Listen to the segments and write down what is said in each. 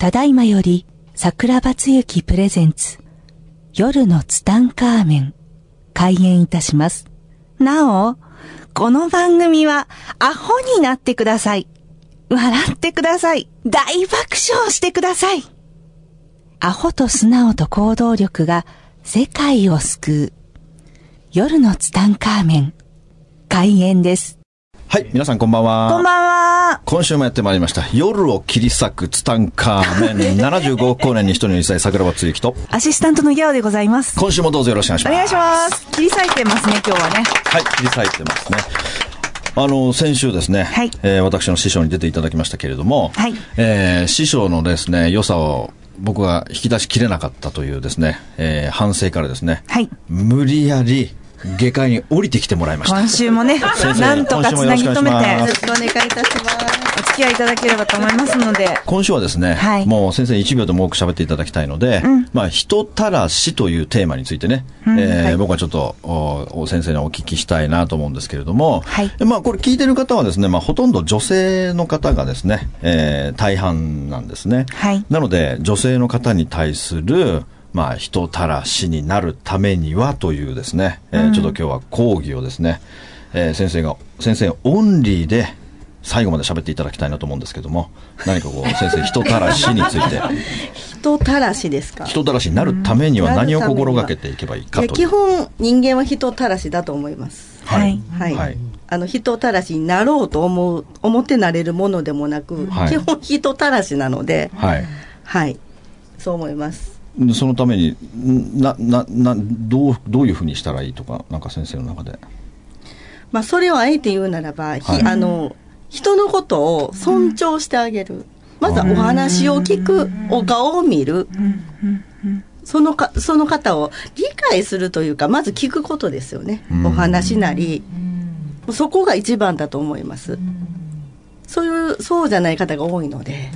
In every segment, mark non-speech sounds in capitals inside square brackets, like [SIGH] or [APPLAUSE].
ただいまより桜庭つゆきプレゼンツ夜のツタンカーメン開演いたします。なお、この番組はアホになってください。笑ってください。大爆笑してください。アホと素直と行動力が世界を救う。夜のツタンカーメン開演です。はい、皆さんこんばんは。こんばんは。今週もやってまいりました。夜を切り裂くツタンカーメン [LAUGHS] 75億光年に一人の一歳桜庭つゆきと、アシスタントのギャオでございます。今週もどうぞよろしくお願いします。お願いします。切り裂いてますね、今日はね。はい、切り裂いてますね。あの、先週ですね、はいえー私の師匠に出ていただきましたけれども、はいえー師匠のですね、良さを僕が引き出しきれなかったというですね、えー反省からですね、はい。無理やり下界に降りてきてもらいました。今週もね、なんとかつなぎ止めてよろしくお願いいいたします。お付き合いいただければと思いますので。今週はですね、はいもう先生1秒でも多く喋っていただきたいので、まあ、人たらしというテーマについてね、えーはい僕はちょっとおお先生にお聞きしたいなと思うんですけれども、はいまあ、これ聞いてる方はですね、まあ、ほとんど女性の方がですね、えー大半なんですね。はいなので、女性の方に対する、まあ、人たらしになるためにはというですね、えーちょっと今日は講義をですね、えー先生が、先生オンリーで最後まで喋っていただきたいなと思うんですけども、何かこう、[LAUGHS] 先生、人たらしについて、人たらしですか？人たらしになるためには何を心がけていけばいいかという。本人間は人たらしだと思います。はい。はい。はいあの人たらしになろうと思う、思ってなれるものでもなく、はい基本人たらしなので、はい。はい。そう思います。でそのために、んな、な、な、どう、どういうふうにしたらいいとか、なんか先生の中で。まあそれをあえて言うならば、ひはいあの、人のことを尊重してあげる。まずはお話を聞く、お顔を見る。そのか、その方を理解するというか、まず聞くことですよね。うんお話なり。そこが一番だと思います。そういう、そうじゃない方が多いので、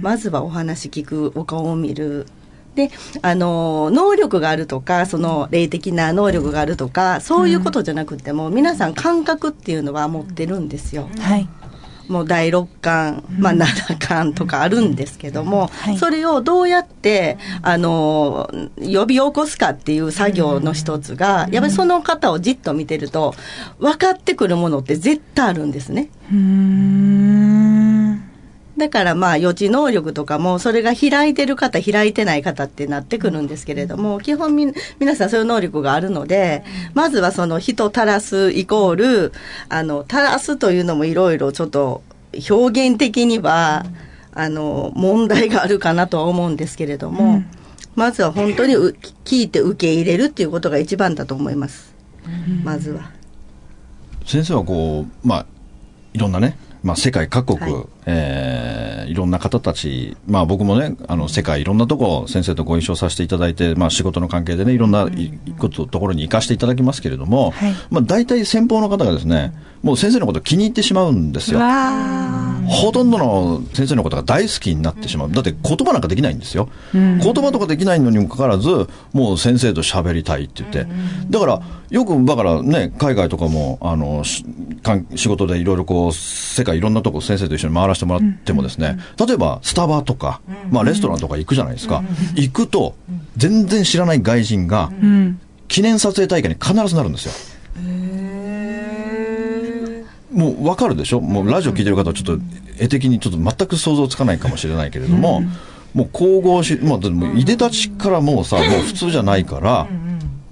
まずはお話聞く、お顔を見る。で、あの、能力があるとか、その霊的な能力があるとか、そういうことじゃなくても、皆さん感覚っていうのは持ってるんですよ。はい。もう第六感、まあ七感とかあるんですけども、はいそれをどうやって、あの、呼び起こすかっていう作業の一つが、やっぱりその方をじっと見てると、分かってくるものって絶対あるんですね。うーん。だからまあ予知能力とかもそれが開いてる方開いてない方ってなってくるんですけれども基本み皆さんそういう能力があるのでまずはその人たらすイコールあのたらすというのもいろいろちょっと表現的にはあの問題があるかなとは思うんですけれども、まずは本当にう聞いて受け入れるっていうことが一番だと思います、まずは。先生はこう、まあ、いろんなね、まあ、世界各国、はい。えーいろんな方たち、まあ、僕もね、あの、世界いろんなとこ、先生とご一緒させていただいて、まあ、仕事の関係でね、いろんないこと、ところに行かせていただきますけれども、はい。まあ、大体先方の方がですね、もう先生のことを気に入ってしまうんですよ。わほとんどの先生のことが大好きになってしまう。だって言葉なんかできないんですよ。言葉とかできないのにもかかわらず、もう先生と喋りたいって言って。だから、よく、だからね、海外とかも、あの、仕事でいろいろこう、世界いろんなとこ先生と一緒に回らせてもらってもですね、例えばスタバとか、まあレストランとか行くじゃないですか。行くと、全然知らない外人が。記念撮影大会に必ずなるんですよ。もう分かるでしょ？もうラジオ聞いてる方はちょっと絵的にちょっと全く想像つかないかもしれないけれども、もう神々しい、まあ、でもいでたちからもうさ、もう普通じゃないから、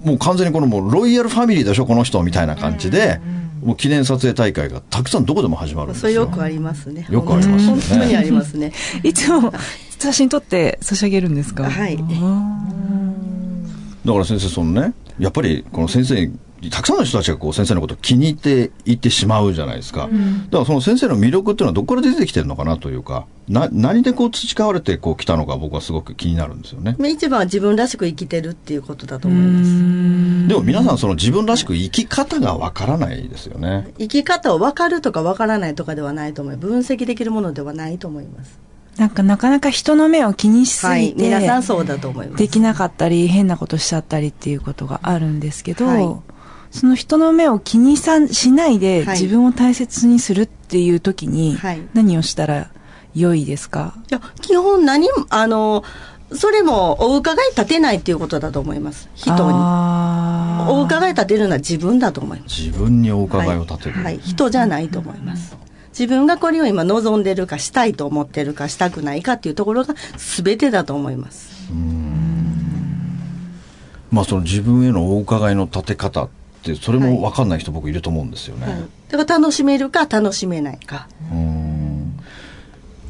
もう完全にこのもうロイヤルファミリーでしょ、この人みたいな感じで、もう記念撮影大会がたくさんどこでも始まるんですよ。それよくありますね。よくありますよね。本当にありますね。[LAUGHS] いつも写真撮って差し上げるんですか？はい。あだから先生、そのね、やっぱりこの先生、たくさんの人たちがこう先生のことを気に入っていってしまうじゃないですか。だからその先生の魅力っていうのはどこから出てきてるのかなというか、な、何でこう培われてこう来たのか僕はすごく気になるんですよね。まあ一番は自分らしく生きてるっていうことだと思います。でも皆さんその自分らしく生き方がわからないですよね。生き方を分かるとか分からないとかではないと思います。分析できるものではないと思います。なんかなかなか人の目を気にしすはい。ぎて、皆さんそうだと思います。できなかったり変なことしちゃったりっていうことがあるんですけど、はいその人の目を気にさしないではい自分を大切にするっていう時にはい何をしたら良いですか？いや、基本何も、あの、それもお伺い立てないっていうことだと思います。人に。お伺い立てるのは自分だと思います。自分にお伺いを立てる。はい、はい人じゃないと思います。自分がこれを今望んでるか、したいと思ってるか、したくないかっていうところが全てだと思います。まあその自分へのお伺いの立て方って、それも分かんない人僕いると思うんですよね。はい。だから楽しめるか、楽しめないか。うん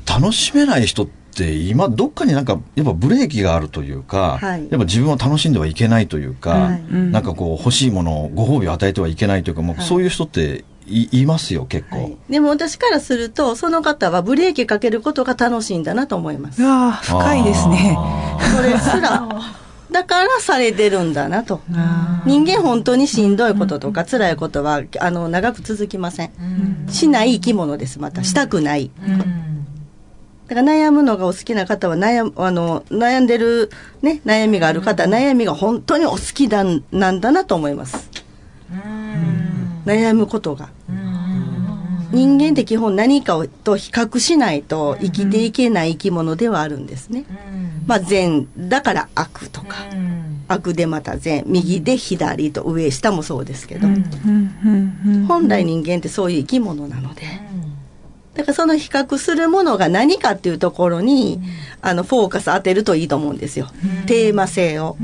楽しめない人って今どっかになんかやっぱブレーキがあるというか、はいやっぱ自分を楽しんではいけないというか、はいなんかこう欲しいものをご褒美を与えてはいけないというか、もうはいそういう人っていいますよ結構。はい、でも私からすると、その方はブレーキかけることが楽しいんだなと思いますう。わー深いですねそれすら、[LAUGHS] だからされてるんだなと。あ人間本当にしんどいこととか辛いことは、あの、長く続きません。しない生き物です、また。したくない。だから悩むのがお好きな方は悩む、あの、悩んでるね、悩みがある方、悩みが本当にお好きだなんだなと思います。悩むことが。人間って基本何かをと比較しないと生きていけない生き物ではあるんですね。まあ善だから悪とか、悪でまた善、右で左と上下もそうですけど、本来人間ってそういう生き物なので、だからその比較するものが何かっていうところに、あの、フォーカス当てるといいと思うんですよ。テーマ性を。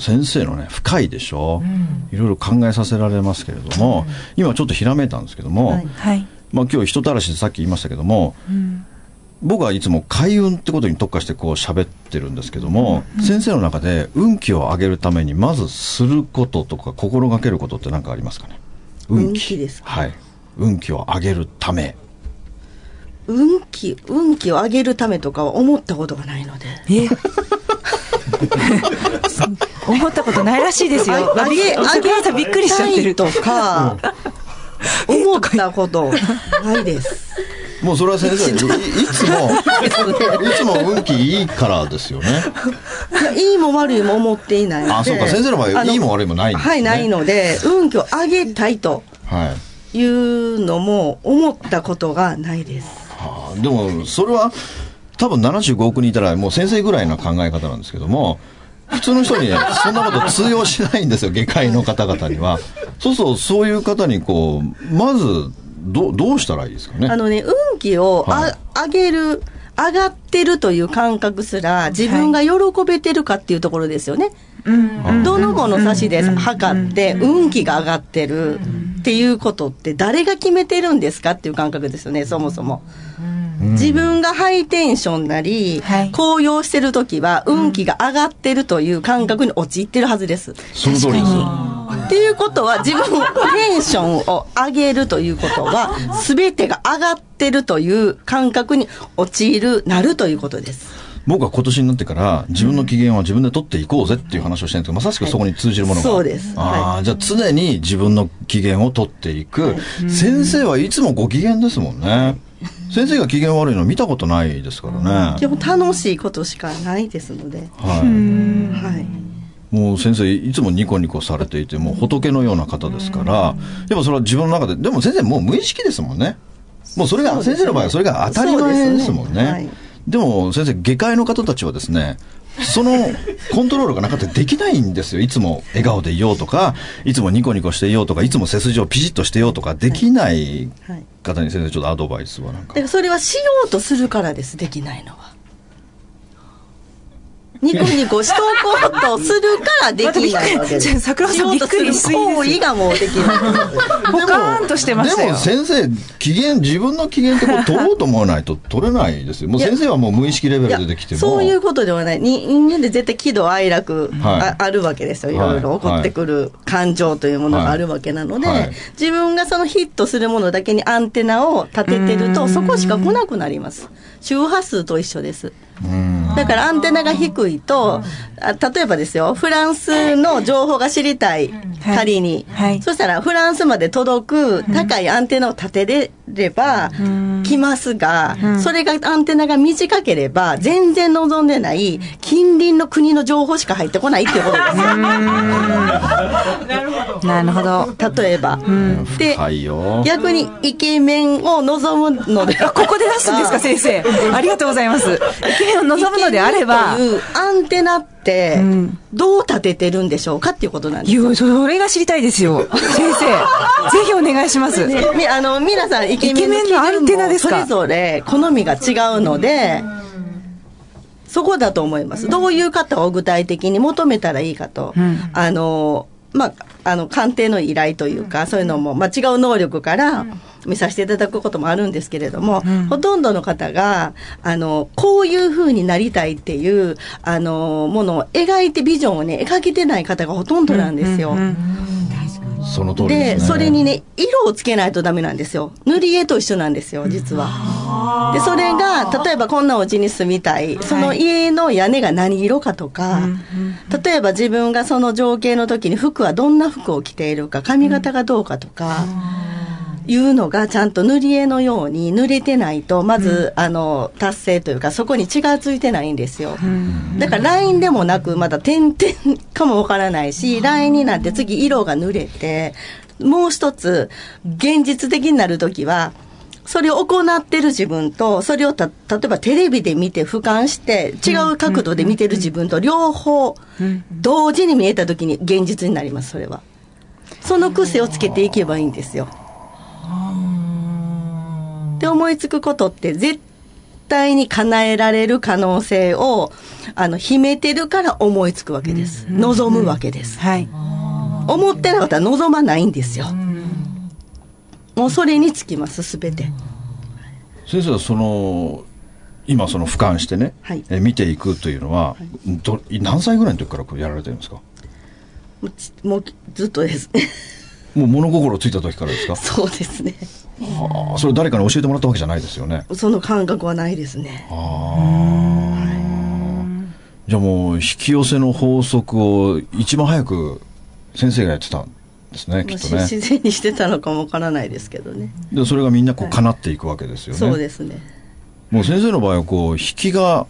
まあ先生のね深いでしょ、いろいろ考えさせられますけれども、今ちょっとひらめいたんですけども、はい。はい。まあ今日人たらしでさっき言いましたけども、僕はいつも開運ってことに特化してこう喋ってるんですけども、先生の中で運気を上げるためにまずすることとか心がけることって何かありますかね？運気ですか？はい。運気を上げるため。運気、運気を上げるためとかは思ったことがないので。え？思ったことないらしいですよ。あげ、あげ桜さんびっくりしちゃってる。とか、思ったことないです。もうそれは先生い [LAUGHS] いつもいつも運気いいからですよねいや、いいも悪いも思っていないので。あそうか先生の場合あいいも悪いもないんですねはい、ないので、運気を上げたいとはいいうのも思ったことがないです。はあでもそれは多分75億人いたらもう先生ぐらいの考え方なんですけども普通の人にね [LAUGHS] そんなこと通用しないんですよ外科医の方々には。そうそうそういう方にこうまずどどうしたらいいですかね？あのね、運気をあ、はい。上げる、上がってるという感覚すら、自分が喜べてるかっていうところですよね。うんどの物差しで測って、運気が上がってるっていうことって、誰が決めてるんですかっていう感覚ですよね、そもそも。自分がハイテンションなり、はい。高揚してる時は、運気が上がってるという感覚に陥ってるはずです。その通りです。っていうことは、自分のテンションを上げるということは、すべてが上がってるという感覚に陥る、なるということです。僕は今年になってから自分の機嫌は自分で取っていこうぜっていう話をしてるんですけどまさしくそこに通じるものが。そうです。ああ、じゃあ常に自分の機嫌を取っていく、先生はいつもご機嫌ですもんね先生が機嫌悪いの見たことないですからね。でも楽しいことしかないですので。はい。はい。もう先生いつもニコニコされていてもう仏のような方ですからやっぱそれは自分の中ででも先生もう無意識ですもんね。もうそれが先生の場合はそれが当たり前ですもんね。でも先生外科医の方たちはですねそのコントロールがなかったらできないんですよいつも笑顔でいようとかいつもニコニコしていようとかいつも背筋をピシッとしていようとかできない。方に先生ちょっとアドバイスはなんかだからそれはしようとするからです、できないのは。ニコニコしとこうとするからできない。桜庭さんびっくり。しすぎですよ行為がもうできない。ポカーンとしてましたよ。でも。先生機嫌自分の機嫌ってこう取ろうと思わないと取れないですよ。もう先生はもう無意識レベルでできても。そういうことではない。に人間で絶対喜怒哀楽、はい。ああるわけですよ。いはい。ろいろ。起こってくる感情というものがあるわけなので、はい。はい自分がそのヒットするものだけにアンテナを立ててると、そこしか来なくなります。周波数と一緒です。うんだからアンテナが低いと、あ例えばですよ、フランスの情報が知りたい、はい仮に、はいそしたらフランスまで届く高いアンテナを立てれれば来ますが、それがアンテナが短ければ、全然望んでない近隣の国の情報しか入ってこないっていうことですよ。なるほど。例えば。で。逆にイケメンを望むのであここで出すんですか、先生。[LAUGHS] ありがとうございます。イケメンを望むのであればいうアンテナって、どう立ててるんでしょうかっていうことなんですよ。いや、それが知りたいですよ。先生、[LAUGHS] ぜひお願いします。ね、みあの皆さんイケメンのアンテナですか？それぞれ好みが違うので、そこだと思います。どういう方を具体的に求めたらいいかと、あの、まあ、あの、鑑定の依頼というか、そういうのも、まあ、違う能力から見させていただくこともあるんですけれども、ほとんどの方が、あの、こういう風になりたいっていう、あの、ものを描いて、ビジョンをね、描けてない方がほとんどなんですよ。その通りでですね。それにね、色をつけないとダメなんですよ。塗り絵と一緒なんですよ、実は。で、それが、例えばこんなお家に住みたい、その家の屋根が何色かとか、例えば自分がその情景の時に服はどんな服を着ているか、髪型がどうかとか、いうのがちゃんと塗り絵のように塗れてないと、まず、あの、達成というか、そこに血がついてないんですよ。だからラインでもなく、まだ点々かもわからないし、ラインになって次色が塗れて、もう一つ、現実的になるときは、それを行ってる自分と、それをた、例えばテレビで見て俯瞰して、違う角度で見てる自分と両方、同時に見えたときに現実になります、それは。その癖をつけていけばいいんですよ。って思いつくことって絶対に叶えられる可能性をあの秘めてるから思いつくわけです。望むわけです。はい。思ってなかったら望まないんですよ。もうそれにつきます、すべて。先生はその、今その俯瞰してね、はいえ見ていくというのは、ど何歳ぐらいの時からこうやられてるんですか？もうちもうずっとですね。もう物心ついた時からですか？[LAUGHS] そうですね。ああそれ誰かに教えてもらったわけじゃないですよね。その感覚はないですね。じゃあもう引き寄せの法則を一番早く先生がやってたんですね、きっとね。自然にしてたのかもわからないですけどね。でそれがみんなこう叶っていくわけですよね。そうですね。もう先生の場合はこう引きが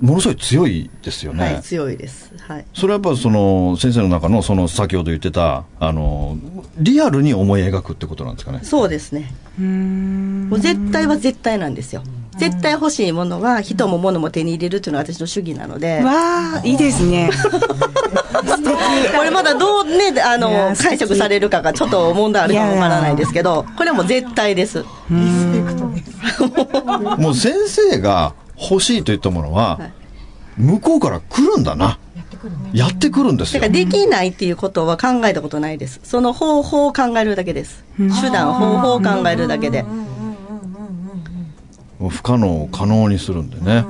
ものすごい強いですよね。はい、強いです。はい。それはやっぱその先生の中のその先ほど言ってたあのリアルに思い描くってことなんですかね。そうですね。もう絶対は絶対なんですよ。絶対欲しいものは人も物も手に入れるっていうのが私の主義なので。わあ、いいですね。[LAUGHS] これまだどうね、あの、解釈されるかがちょっと問題あるかもわからないですけど、これはもう絶対です。もう先生が欲しいと言ったものは、はい向こうから来るんだな。やってくるんですよだから。できないっていうことは考えたことないです。その方法を考えるだけです。手段、方法を考えるだけで。不可能を可能にするんでね。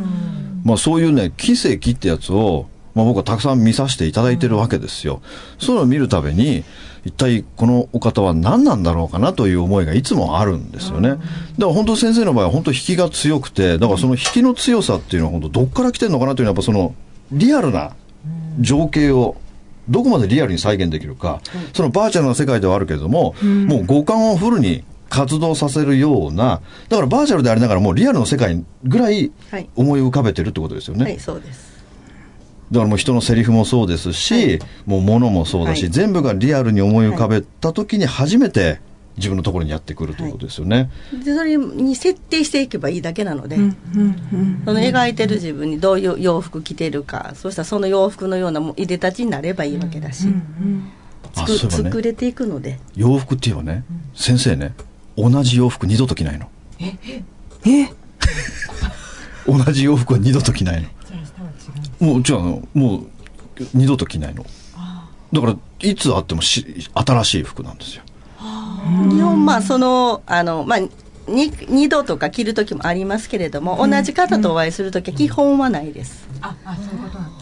まあそういうね、奇跡ってやつを、まあ僕はたくさん見させていただいてるわけですよ。そういうのを見るたびに、一体このお方は何なんだろうかなという思いがいつもあるんですよね。だから本当先生の場合は本当引きが強くて、だからその引きの強さっていうのは本当どっから来てるのかなというのはやっぱそのリアルな情景をどこまでリアルに再現できるか、そのバーチャルな世界ではあるけれども、もう五感をフルに活動させるような、だからバーチャルでありながらもうリアルの世界ぐらいはい思い浮かべてるってことですよね。はい、そうです。だからもう人のセリフもそうですし、もう物もそうだし、はい全部がリアルに思い浮かべた時に初めて自分のところにやってくるということですよね。でそれに設定していけばいいだけなので、その描いてる自分にどういう洋服着てるか、そしたらその洋服のようなもいでたちになればいいわけだし、作作れていくので。洋服って言えばね、先生ね、同じ洋服二度と着ないの。え？[LAUGHS] 同じ洋服は二度と着ないの。もう、じゃあ、もう、二度と着ないの。だから、いつあってもし新しい服なんですよ。日本、まあ、その、あの、まあ、に二度とか着る時もありますけれども、同じ方とお会いする時は基本はないです。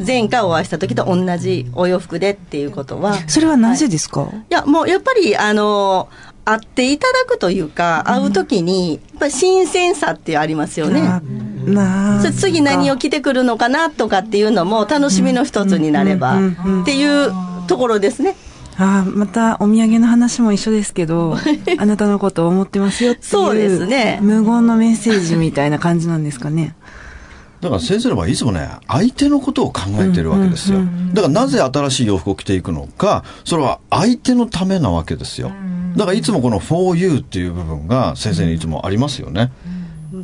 前回お会いした時と同じお洋服でっていうことは、それはなぜですか、いや、もうやっぱり、あの、会っていただくというか、会うときに、やっぱり新鮮さってありますよね。あまあ。次何を着てくるのかなとかっていうのも楽しみの一つになればうんうんうんっていうところですね。ああ、またお土産の話も一緒ですけど、あなたのことを思ってますよっていう。そうですね無言のメッセージみたいな感じなんですかね。だから先生の場合いつもね、相手のことを考えてるわけですよ。だからなぜ新しい洋服を着ていくのか、それは相手のためなわけですよ。だからいつもこの for you っていう部分が先生にいつもありますよね。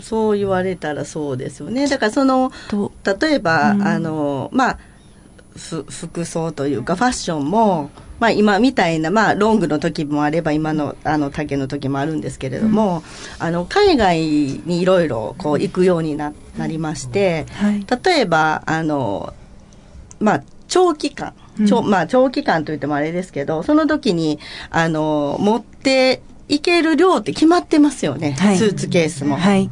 そう言われたらそうですよね。だからそのと。例えば、あのまあふ服装というかファッションも、まあ、今みたいな、まあ、ロングの時もあれば今のあの丈の時もあるんですけれども、あの海外にいろいろこう行くようにななりまして、はい。例えばあの、まあ、長期間、長まあ、長期間といってもあれですけどその時にあの持っていける量って決まってますよね、はいスーツケースも。はい。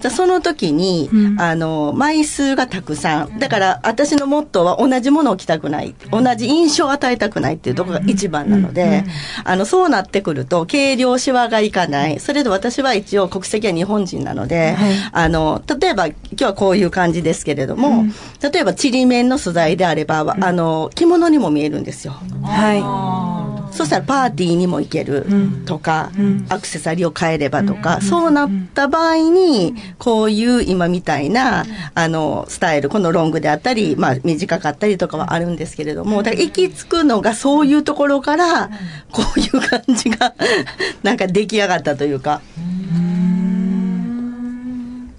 じゃあその時に、うん。あの、枚数がたくさん。だから、私のモットーは同じものを着たくない。同じ印象を与えたくないっていうところが一番なので、あの、そうなってくると、軽量シワがいかない。それで私は一応国籍は日本人なので、はい。あの、例えば、今日はこういう感じですけれども、例えば、ちりめんの素材であれば、あの、着物にも見えるんですよ。はそしたらパーティーにも行けるとか、アクセサリーを変えればとか、そうなった場合に、こういう今みたいな、あの、スタイル、このロングであったり、まあ短かったりとかはあるんですけれども、だから行き着くのがそういうところから、こういう感じが、[LAUGHS] なんか出来上がったというか。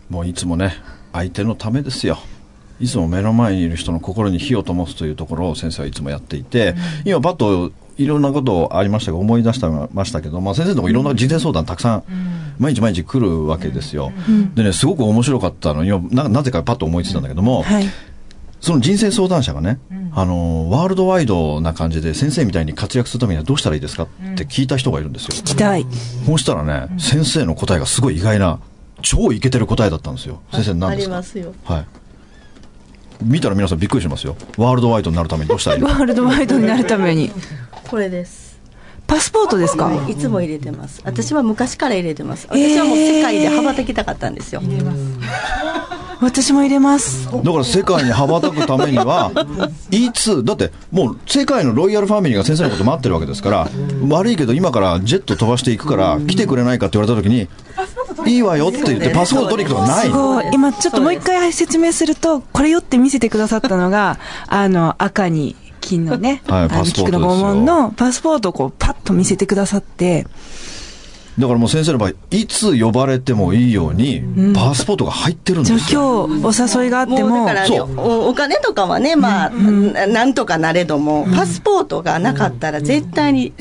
もういつもね、相手のためですよ。いつも目の前にいる人の心に火を灯すというところを先生はいつもやっていて、今パッといろんなことありましたが思い出したましたけど、まあ、先生のとこいろんな人生相談たくさん毎日毎日来るわけですよ。でね、すごく面白かったのに、ななぜかパッと思いついたんだけども、い。はい。その人生相談者がね、あの、ワールドワイドな感じで先生みたいに活躍するためにはどうしたらいいですかって聞いた人がいるんですよ。聞きたい。そうしたらね、先生の答えがすごい意外な、超イケてる答えだったんですよ。先生何あですか？りますよ。はい。見たら皆さんびっくりしますよ。ワールドワイドになるためにどうしたらいいの [LAUGHS] ワールドワイドになるために。[LAUGHS] これです。パスポートですか？はい、いつも入れてます。私は昔から入れてます。私はもう世界で羽ばたきたかったんですよ。私も入れます。だから世界に羽ばたくためには、[LAUGHS] いつ、だってもう世界のロイヤルファミリーが先生のこと待ってるわけですから、悪いけど今からジェット飛ばしていくから、来てくれないかって言われた時に、いいわよって言ってパスポート取りに行くとかないす。ごい。今ちょっともう一回説明すると、これよって見せてくださったのが、あの、赤に金のね、[LAUGHS] はいあのパスポートですよ菊の拷問のパスポートをこうパッと見せてくださって、だからもう先生の場合、いつ呼ばれてもいいように、パスポートが入ってるんじゃあですよ。今日お誘いがあっても、もうだからおお金とかはね、まあ、ななんとかなれども、パスポートがなかったら絶対に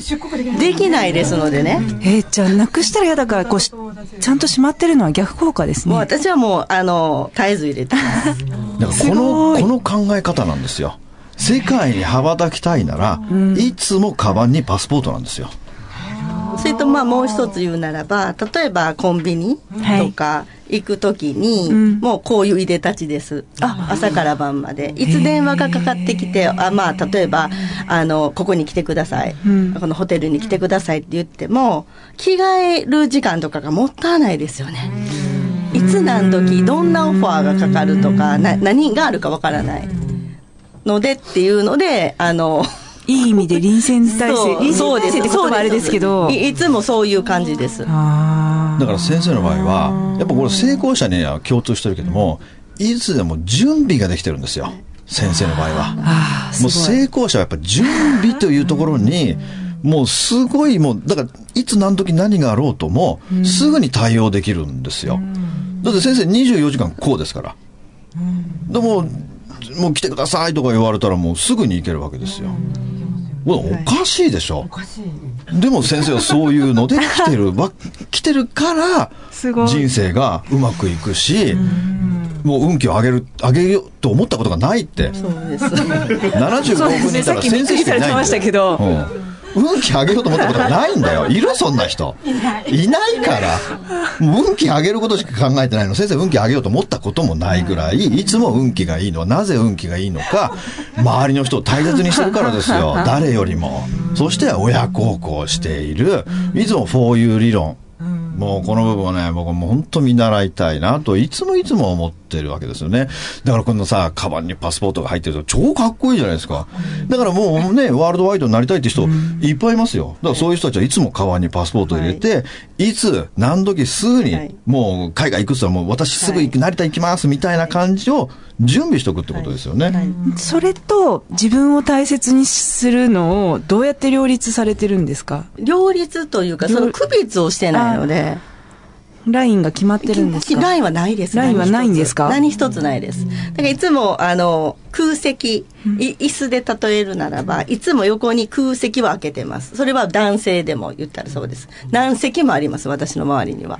できないですのでね。えーじゃあなくしたら嫌だからこうし、ちゃんとしまってるのは逆効果ですね。もう私はもう、あの、絶えず入れてます。だからこの、この考え方なんですよ。世界に羽ばたきたいなら、いつもカバンにパスポートなんですよ。それとまあもう一つ言うならば、例えばコンビニとか行くときに、んもうこういういでたちです。朝から晩まで。いつ電話がかかってきて、あまあ例えば、あの、ここに来てください。んこのホテルに来てくださいって言っても、着替える時間とかがもったいないですよね。いつ何時、どんなオファーがかかるとか、な何があるかわからない。のでっていうので、あの、いい意味で臨戦態勢。[LAUGHS] そう臨戦そうです態勢って言葉はあれですけど。いいつもそういう感じです。あだから先生の場合は、やっぱこれ成功者には共通してるけども、いつでも準備ができてるんですよ。先生の場合は。もう。成功者はやっぱ準備というところに、もうすごいもう、だからいつ何時何があろうとも、すぐに対応できるんですよ。だって先生24時間こうですから。でも、もう来てくださいとか言われたらもうすぐに行けるわけですよ。おかしいでしょ？でも先生はそういうので来てるわ、[LAUGHS] 来てるから人生がうまくいくし、もう運気を上げる、上げようと思ったことがないって。そうです。75億人いたら先生しかいないんだよ。さっきびっくりされてましたけど。うん運気上げようと思ったことがないんだよ。[LAUGHS] いるそんな人。いないから。運気上げることしか考えてないの。先生運気上げようと思ったこともないぐらい、いつも運気がいいのは、なぜ運気がいいのか、周りの人を大切にしてるからですよ。[LAUGHS] 誰よりも。そして親孝行している、いつも for you 理論。もうこの部分はね、僕はもう本当見習いたいなと、いつもいつも思ってってるわけですよね。だからこのさ、カバンにパスポートが入ってると超かっこいいじゃないですか。だからもうね、ワールドワイドになりたいって人いっぱいいますよ。だからそういう人たちはいつもカバンにパスポートを入れて、い、つ、何時すぐにはい、もう海外行くって言ったらもう私すぐ行く、成田行きますみたいな感じを準備しておくってことですよね。それと自分を大切にするのをどうやって両立されてるんですか？両立というか、その区別をしてないので、ラインが決まってるんですか？ラインはないです。ラインはないんですか？何一つないです。だからいつも、あの、空席、い椅子で例えるならば、いつも横に空席は開けてます。それは男性でも言ったらそうです。何席もあります、私の周りには。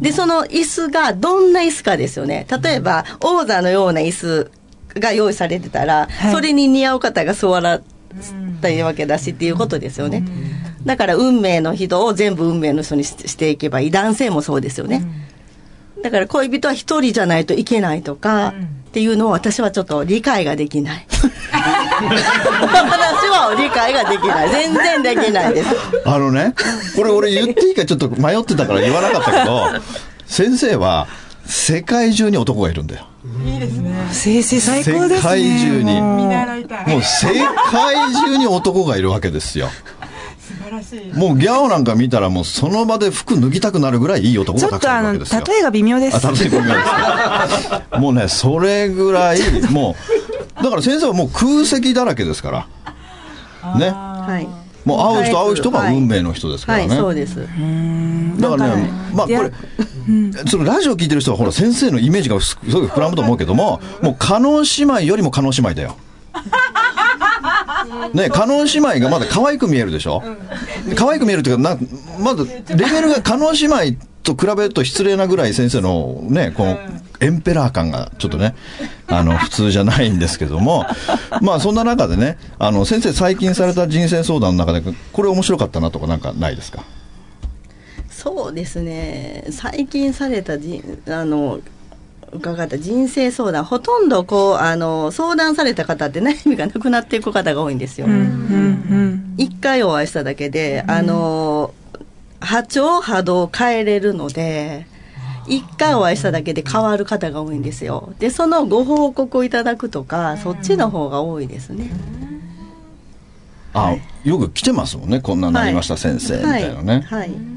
で、その椅子がどんな椅子かですよね。例えば、王座のような椅子が用意されてたら、はいそれに似合う方が座らったいわけだしっていうことですよね。だから運命の人を全部運命の人にししていけばいい。男性もそうですよね。だから恋人は一人じゃないといけないとか、っていうのを私はちょっと理解ができない。私は理解ができない。全然できないです。あのね、これ俺言っていいかちょっと迷ってたから言わなかったけど、先生は世界中に男がいるんだよ。先生最高ですね世界中にもう世界中に男がいるわけですよ。もうギャオなんか見たらもうその場で服脱ぎたくなるぐらいいい男がたくちょっとあのさんいるわけですよ。例えが微妙ですあ、例えば微妙ですかもうね、それぐらい、もう、だから先生はもう空席だらけですから。ね。はい。もう会う人会う人が運命の人ですからね。はい、そうです。だからね、まあこれ、そのラジオ聞いてる人はほら先生のイメージがすすごい膨らむと思うけども、もう加納姉妹よりも加納姉妹だよ。ね、加納姉妹がまだ可愛く見えるでしょ？可愛く見えるっていうか、なまずレベルが加納姉妹と比べると失礼なぐらい先生のね、このエンペラー感がちょっとね、あの、[LAUGHS] 普通じゃないんですけども、まあそんな中でね、あの、先生最近された人生相談の中で、これ面白かったなとかなんかないですか？そうですね。最近されたじ、あの、伺った人生相談、ほとんどこう、あの、相談された方って悩みがなくなっていく方が多いんですよ。うんうん一回お会いしただけで、あの、波長、波動を変えれるので、一回お会いしただけで変わる方が多いんですよ。で、そのご報告をいただくとか、そっちの方が多いですね。あ、よく来てますもんね、こんなになりました、先生、みたいなね。はい。はい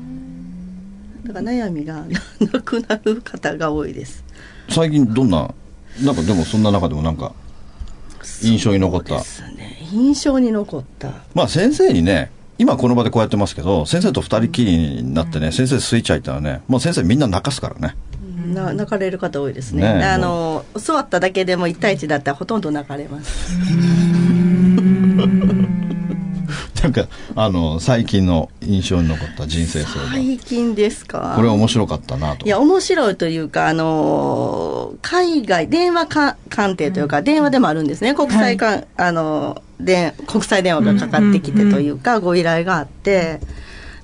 だから悩みがなくなる方が多いです。最近どんな、なんかでもそんな中でもなんか、印象に残った？ですね。印象に残った。まあ先生にね、今この場でこうやってますけど、先生と二人きりになってね、先生スイッチ入ったらね、もう先生みんな泣かすからね。な泣かれる方多いですね。ねえあの、座っただけでも1対1だったらほとんど泣かれます。[LAUGHS] なんか、あの、最近の印象に残った人生相談。最近ですか？これ面白かったなと。いや、面白いというか、あのー海外、電話か鑑定というか、電話でもあるんですね。国際か、あのーで、国際電話がかかってきてというか、ご依頼があって、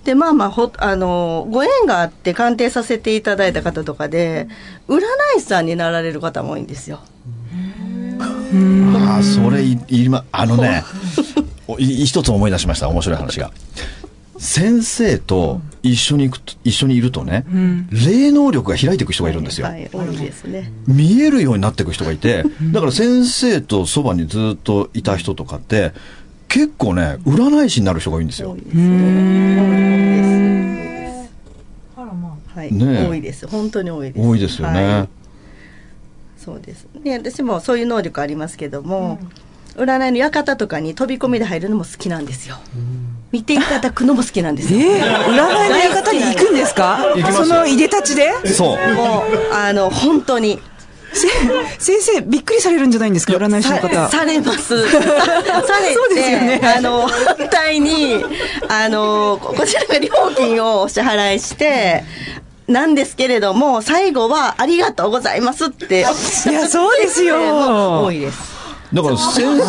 で、まあまあ、ほ、あのーご縁があって鑑定させていただいた方とかで、占い師さんになられる方も多いんですよ。ああ、それい、いりま、あのね、一つ思い出しました、面白い話が。先生と一緒に行くと、一緒にいるとね、霊能力が開いていく人がいるんですよ。はい、多いですね。見えるようになっていく人がいて、だから先生とそばにずっといた人とかって、結構ね、占い師になる人が多いんですよ多い。ですね。多いです。はい、ねえ多いです。本当に多いです。多いですよね。はいそうです。ね、私もそういう能力ありますけども、占いの館とかに飛び込みで入るのも好きなんですよ。見ていただくのも好きなんですよ。えー、占いの館に行くんですか？そのいでたちで？そう。もう、あの、本当に。せ先生びっくりされるんじゃないんですか？占い師のさ方されます。[LAUGHS] されそうですよねて、あの、反対に、あの、ここちらが料金をお支払いして、なんですけれども、最後は、ありがとうございますって。いや、そうですよ [LAUGHS] 多いです。だから先生、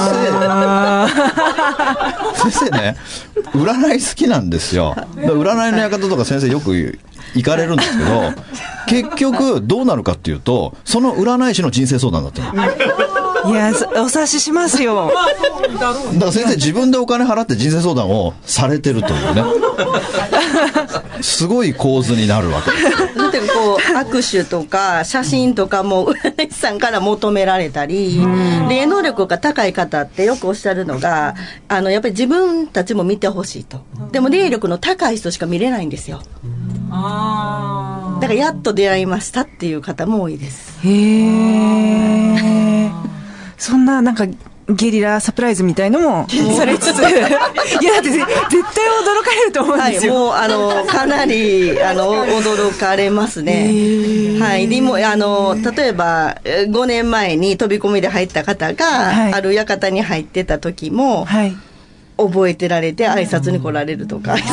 [LAUGHS] 先生ね、占い好きなんですよ。占いの館とか先生よく行かれるんですけど、結局どうなるかっていうと、その占い師の人生相談だったの。いや、そお察ししますよ。だから先生自分でお金払って人生相談をされてるというね。すごい構図になるわけですよ。だってこう握手とか写真とかも占い師さんから求められたり、霊能力が高い方ってよくおっしゃるのがあのやっぱり自分たちも見てほしいとでも霊力の高い人しか見れないんですよだからやっと出会いましたっていう方も多いですへえ。そんな、なんか、ゲリラサプライズみたいのもされつつ、[LAUGHS] いや、だってぜ絶対驚かれると思うんはい、ですよ。もうあのかなりあの驚かれますね。はい、でもあの例えばえー5年前に飛び込みで入った方が、はい。ある館に入ってた時も、はい。覚えてられて挨拶に来られるとか、[LAUGHS]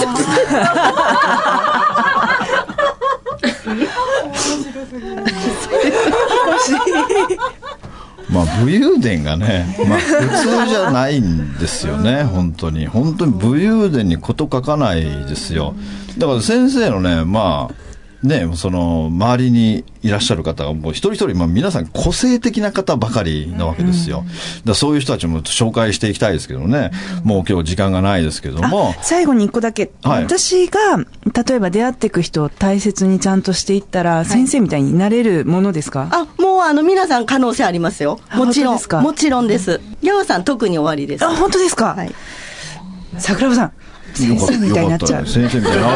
[LAUGHS] まあ武勇伝がね、[LAUGHS] まあ普通じゃないんですよね、本当に。本当に武勇伝に事書かないですよ。だから先生のね、まあ、ね、その周りにいらっしゃる方がもう一人一人、まあ、皆さん個性的な方ばかりなわけですよ。だからそういう人たちも紹介していきたいですけどね、もう今日時間がないですけども。あ、最後に一個だけ、はい。私が例えば出会っていく人を大切にちゃんとしていったら、先生みたいになれるものですか？あもうあの皆さん可能性ありますよ。あもちろん本当ですか？もちろんです。矢尾さん特に終わりです。あ本当ですか、はい。桜庭さん先生みたいになっちゃう先生みたいになるよ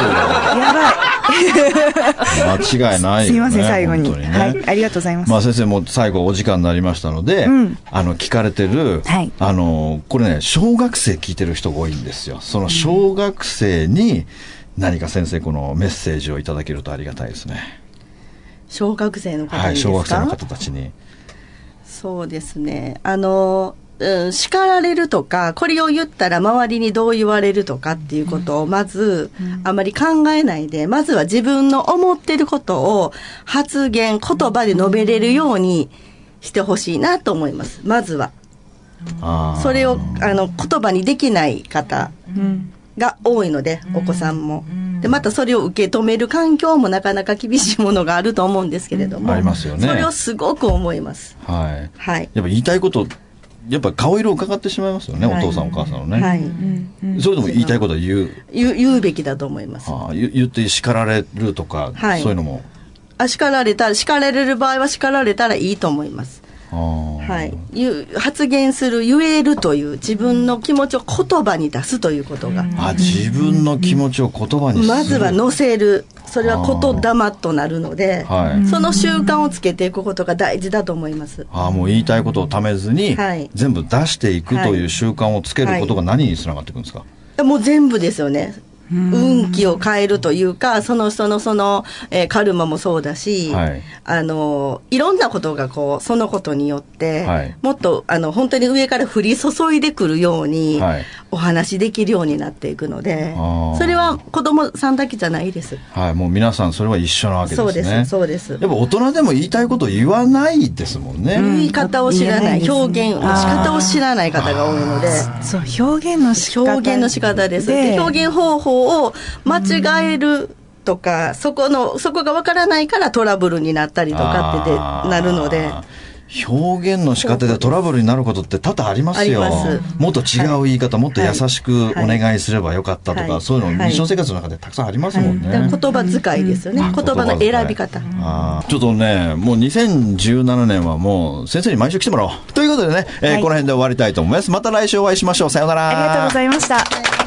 やばい [LAUGHS] 間違いないよね。すいません最後にねはいありがとうございますまあ先生もう最後お時間になりましたので、うんあの聞かれてる、はいあのこれね小学生聞いてる人が多いんですよ。その小学生に何か先生このメッセージをいただけるとありがたいですね。小学生の方はい、にですか、小学生の方たちに。そうですね。あの、うん、叱られるとか、これを言ったら周りにどう言われるとかっていうことをまず、あまり考えないで、まずは自分の思ってることを発言、言葉で述べれるようにしてほしいなと思います。まずは。それを、あの、言葉にできない方うんが多いので、お子さんも。で、またそれを受け止める環境もなかなか厳しいものがあると思うんですけれども。ありますよねそれをすごく思います。はい。はい。やっぱ言いたいこと、やっぱ顔色を伺ってしまいますよね、はいお父さんお母さんのね。はい。それでも言いたいことは言う。言う言うべきだと思います。あー言言って叱られるとか、はいそういうのも。あ叱られたら、叱られる場合は叱られたらいいと思います。はい。発言する、言えるという、自分の気持ちを言葉に出すということが、あ自分の気持ちを言葉にする。まずは乗せる。それは言霊となるので、はいその習慣をつけていくことが大事だと思います。ああもう言いたいことをためずに、はい全部出していくとはいいう習慣をつけることが何につながっていくんですか、もう全部ですよね。運気を変えるというか、その人のその、えーカルマもそうだし、はいあの、いろんなことがこう、そのことによって、はいもっと、あの、本当に上から降り注いでくるように、はいお話できるようになっていくのでそれは子供さんだけじゃないです。はい、もう皆さんそれは一緒なわけですね。そうです、そうです。やっぱ大人でも言いたいことを言わないですもんね。言い方を知らない表現の仕方を知らない方が多いので、そう、表現の仕方。表現の仕方です。で表現方法を間違えるとか、そこの、そこがわからないからトラブルになったりとかってでなるので、表現の仕方でトラブルになることって多々ありますよ。すもっと違う言い方、もっと優しくお願いすればよかったとか、はいそういうのはい日常生活の中でたくさんありますもんね。だから言葉遣いですよね。うん言葉の選び方。ちょっとね、もう2017年はもう先生に毎週来てもらおう。ということでね、えーはいこの辺で終わりたいと思います。また来週お会いしましょう。さようなら。ありがとうございました。